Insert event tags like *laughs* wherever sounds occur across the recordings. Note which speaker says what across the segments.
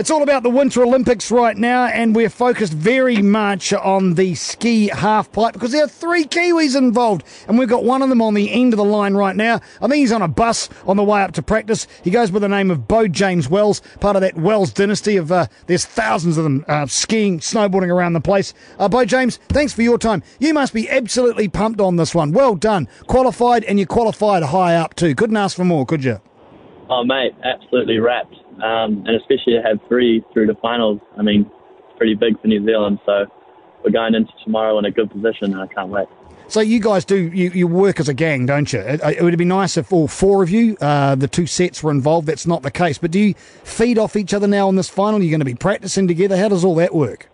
Speaker 1: It's all about the Winter Olympics right now, and we're focused very much on the ski half pipe because there are three Kiwis involved, and we've got one of them on the end of the line right now. I think he's on a bus on the way up to practice. He goes by the name of Beau James Wells, part of that Wells dynasty of uh, there's thousands of them uh, skiing, snowboarding around the place. Uh, Beau James, thanks for your time. You must be absolutely pumped on this one. Well done, qualified, and you qualified high up too. Couldn't ask for more, could you?
Speaker 2: Oh, mate, absolutely wrapped um, and especially to have three through the finals. I mean, it's pretty big for New Zealand. So we're going into tomorrow in a good position, and I can't wait.
Speaker 1: So you guys do you, you work as a gang, don't you? It, it would be nice if all four of you, uh, the two sets, were involved. That's not the case. But do you feed off each other now in this final? You're going to be practicing together. How does all that work?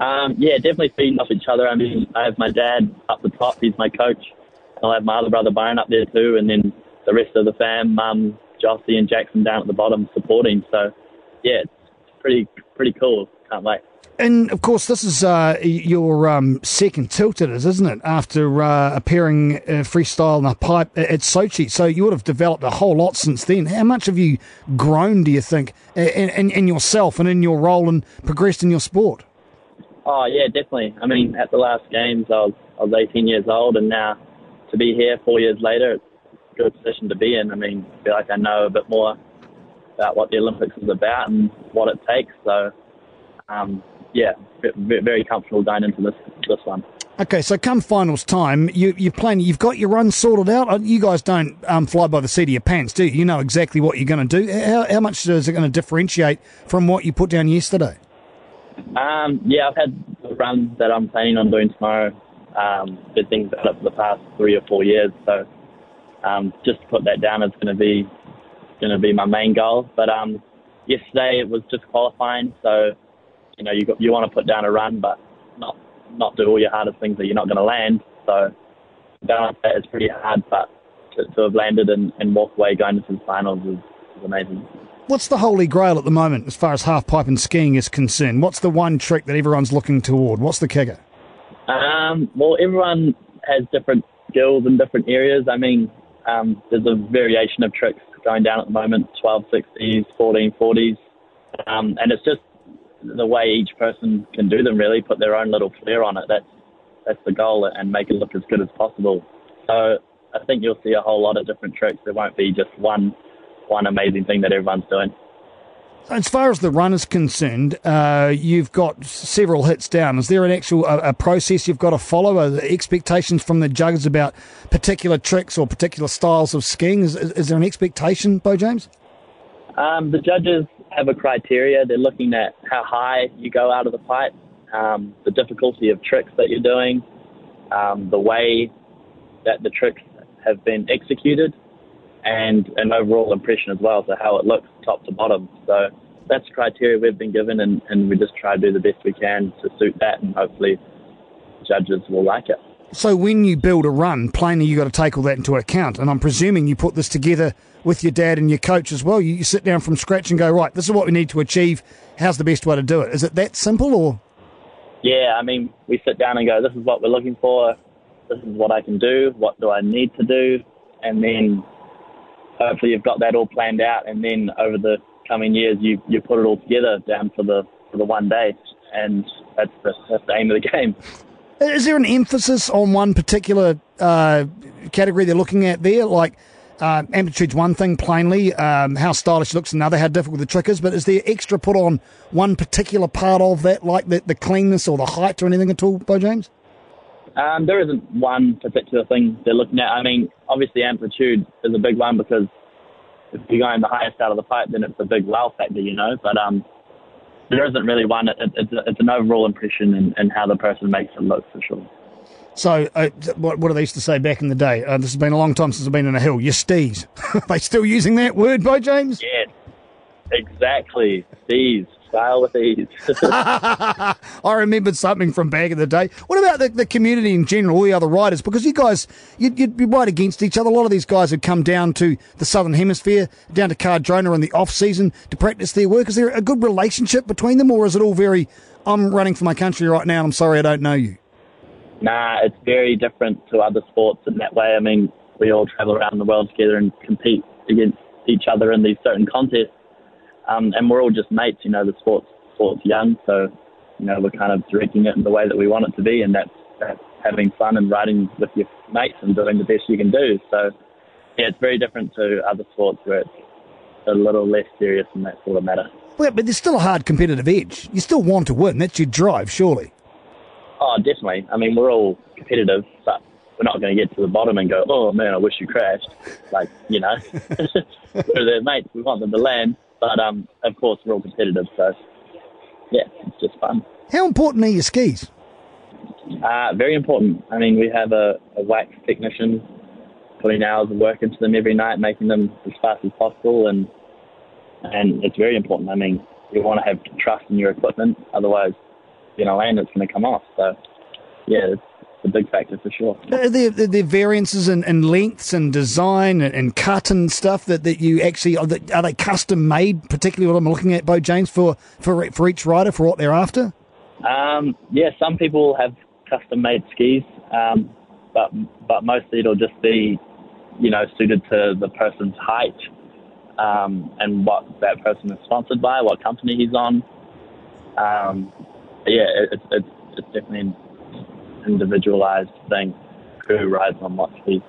Speaker 2: Um, yeah, definitely feeding off each other. I mean, I have my dad up the top. He's my coach. I'll have my other brother Byron up there too, and then the rest of the fam, mum, Jossi and Jackson down at the bottom supporting. So, yeah, it's pretty pretty cool. Can't wait.
Speaker 1: And of course, this is uh, your um, second tilt at it is, isn't it? After uh, appearing uh, freestyle in a pipe at Sochi, so you would have developed a whole lot since then. How much have you grown, do you think, in, in, in yourself and in your role and progressed in your sport?
Speaker 2: Oh yeah, definitely. I mean, at the last games, I was I was 18 years old, and now to be here four years later, it's good position to be in. I mean, I feel like I know a bit more about what the Olympics is about and what it takes. So, um, yeah, very comfortable going into this this one.
Speaker 1: Okay, so come finals time, you, you're playing. You've got your run sorted out. Uh, you guys don't um, fly by the seat of your pants, do you? You know exactly what you're going to do. How, how much is it going to differentiate from what you put down yesterday?
Speaker 2: Um, yeah, I've had the run that I'm planning on doing tomorrow. Um, things about it for the past three or four years, so um, just to put that down is going to be going to be my main goal. But um, yesterday it was just qualifying, so you know you got, you want to put down a run, but not not do all your hardest things that you're not going to land. So balance that is pretty hard, but to, to have landed and, and walk away going to the finals is, is amazing.
Speaker 1: What's the holy grail at the moment as far as half pipe and skiing is concerned? What's the one trick that everyone's looking toward? What's the kicker?
Speaker 2: Um, well, everyone has different skills in different areas. I mean, um, there's a variation of tricks going down at the moment 1260s, 1440s. Um, and it's just the way each person can do them, really, put their own little flair on it. That's, that's the goal and make it look as good as possible. So I think you'll see a whole lot of different tricks. There won't be just one, one amazing thing that everyone's doing.
Speaker 1: As far as the run is concerned, uh, you've got several hits down. Is there an actual a, a process you've got to follow? Are expectations from the judges about particular tricks or particular styles of skiing? Is, is there an expectation, Beau James?
Speaker 2: Um, the judges have a criteria. They're looking at how high you go out of the pipe, um, the difficulty of tricks that you're doing, um, the way that the tricks have been executed, and an overall impression as well, so how it looks top to bottom. So that's the criteria we've been given, and, and we just try to do the best we can to suit that, and hopefully judges will like it.
Speaker 1: So when you build a run, plainly you've got to take all that into account, and I'm presuming you put this together with your dad and your coach as well. You, you sit down from scratch and go, right, this is what we need to achieve. How's the best way to do it? Is it that simple, or?
Speaker 2: Yeah, I mean, we sit down and go, this is what we're looking for. This is what I can do. What do I need to do? And then hopefully you've got that all planned out, and then over the coming years you you put it all together down for the for the one day, and that's the, that's the aim of the game.
Speaker 1: Is there an emphasis on one particular uh, category they're looking at there, like? Uh, amplitude's one thing, plainly. Um, how stylish it looks another, how difficult the trick is. But is there extra put on one particular part of that, like the, the cleanness or the height or anything at all, Beau James?
Speaker 2: Um, there isn't one particular thing they're looking at. I mean, obviously amplitude is a big one because if you're going the highest out of the pipe, then it's a big wow factor, you know. But um, there isn't really one. It, it, it's, it's an overall impression and, and how the person makes it look for sure.
Speaker 1: So, uh, what, what do they used to say back in the day? Uh, this has been a long time since I've been in a hill. Your stees. *laughs* Are they still using that word, by James?
Speaker 2: Yeah, exactly. Stees with ease. *laughs* *laughs* I
Speaker 1: remembered something from back in the day. What about the, the community in general, all the other riders? Because you guys, you'd, you'd be right against each other. A lot of these guys had come down to the Southern Hemisphere, down to Cardrona in the off season to practice their work. Is there a good relationship between them, or is it all very, I'm running for my country right now and I'm sorry I don't know you?
Speaker 2: Nah, it's very different to other sports in that way. I mean, we all travel around the world together and compete against each other in these certain contests um, and we're all just mates. You know, the sport's sport's young, so you know we're kind of directing it in the way that we want it to be, and that's, that's having fun and riding with your mates and doing the best you can do. So yeah, it's very different to other sports where it's a little less serious in that sort of matter.
Speaker 1: Well, but there's still a hard competitive edge. You still want to win. That's your drive, surely.
Speaker 2: Oh, definitely. I mean, we're all competitive, but we're not going to get to the bottom and go, oh man, I wish you crashed. Like, you know, *laughs* we're their mates. We want them to land, but um, of course, we're all competitive. So, yeah, it's just fun.
Speaker 1: How important are your skis?
Speaker 2: Uh, very important. I mean, we have a, a wax technician putting hours of work into them every night, making them as fast as possible, and and it's very important. I mean, you want to have trust in your equipment, otherwise, you know, land it's going to come off. So, yeah, it's a big factor for sure.
Speaker 1: Are there, are there variances in, in lengths and design and, and cut and stuff that, that you actually are, they, are they custom made? Particularly what I'm looking at, Beau James, for for for each rider for what they're after.
Speaker 2: Um, yeah, some people have custom made skis, um, but but mostly it'll just be, you know, suited to the person's height um, and what that person is sponsored by, what company he's on. Um, yeah, it's it's it's definitely individualized thing. Who rides on what skis.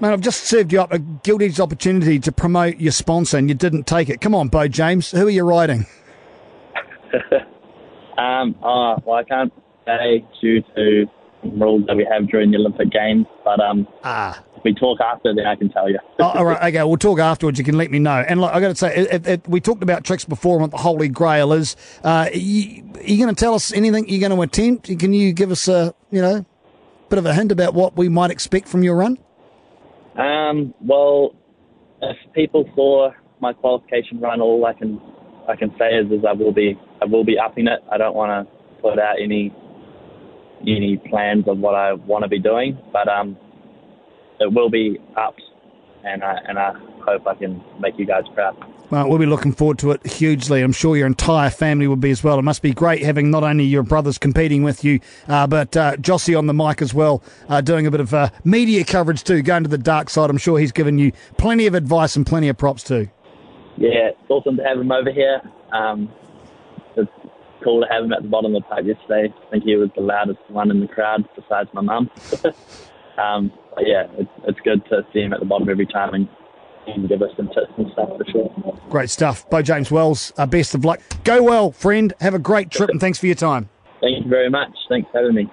Speaker 1: Man, I've just served you up a gilded opportunity to promote your sponsor, and you didn't take it. Come on, Beau James, who are you riding? *laughs*
Speaker 2: um, oh, well, I can't say due to rules that we have during the Olympic Games, but um,
Speaker 1: ah.
Speaker 2: We talk after, then I can tell you.
Speaker 1: oh, all right, okay, we'll talk afterwards. You can let me know. And look, I got to say, it, it, we talked about tricks before. What the Holy Grail is. Uh, you, are you going to tell us anything you're going to attempt? Can you give us a, you know, bit of a hint about what we might expect from your run?
Speaker 2: Um, well, if people saw my qualification run, all I can I can say is, is I will be I will be upping it. I don't want to put out any any plans of what I want to be doing, but um, it will be up, and I and I hope I can make you guys proud.
Speaker 1: Well, we'll be looking forward to it hugely. I'm sure your entire family will be as well. It must be great having not only your brothers competing with you, uh, but uh, Jossi on the mic as well, uh, doing a bit of uh, media coverage too, going to the dark side. I'm sure he's given you plenty of advice and plenty of props too.
Speaker 2: Yeah, it's awesome to have him over here. Um, it's cool to have him at the bottom of the pack yesterday. I think he was the loudest one in the crowd besides my mum. *laughs* um, but yeah, it's, it's good to see him at the bottom every time and and give us some tips and stuff for sure.
Speaker 1: Great stuff. Beau James Wells, uh, best of luck. Go well, friend. Have a great trip and thanks for your time.
Speaker 2: Thank you very much. Thanks for having me.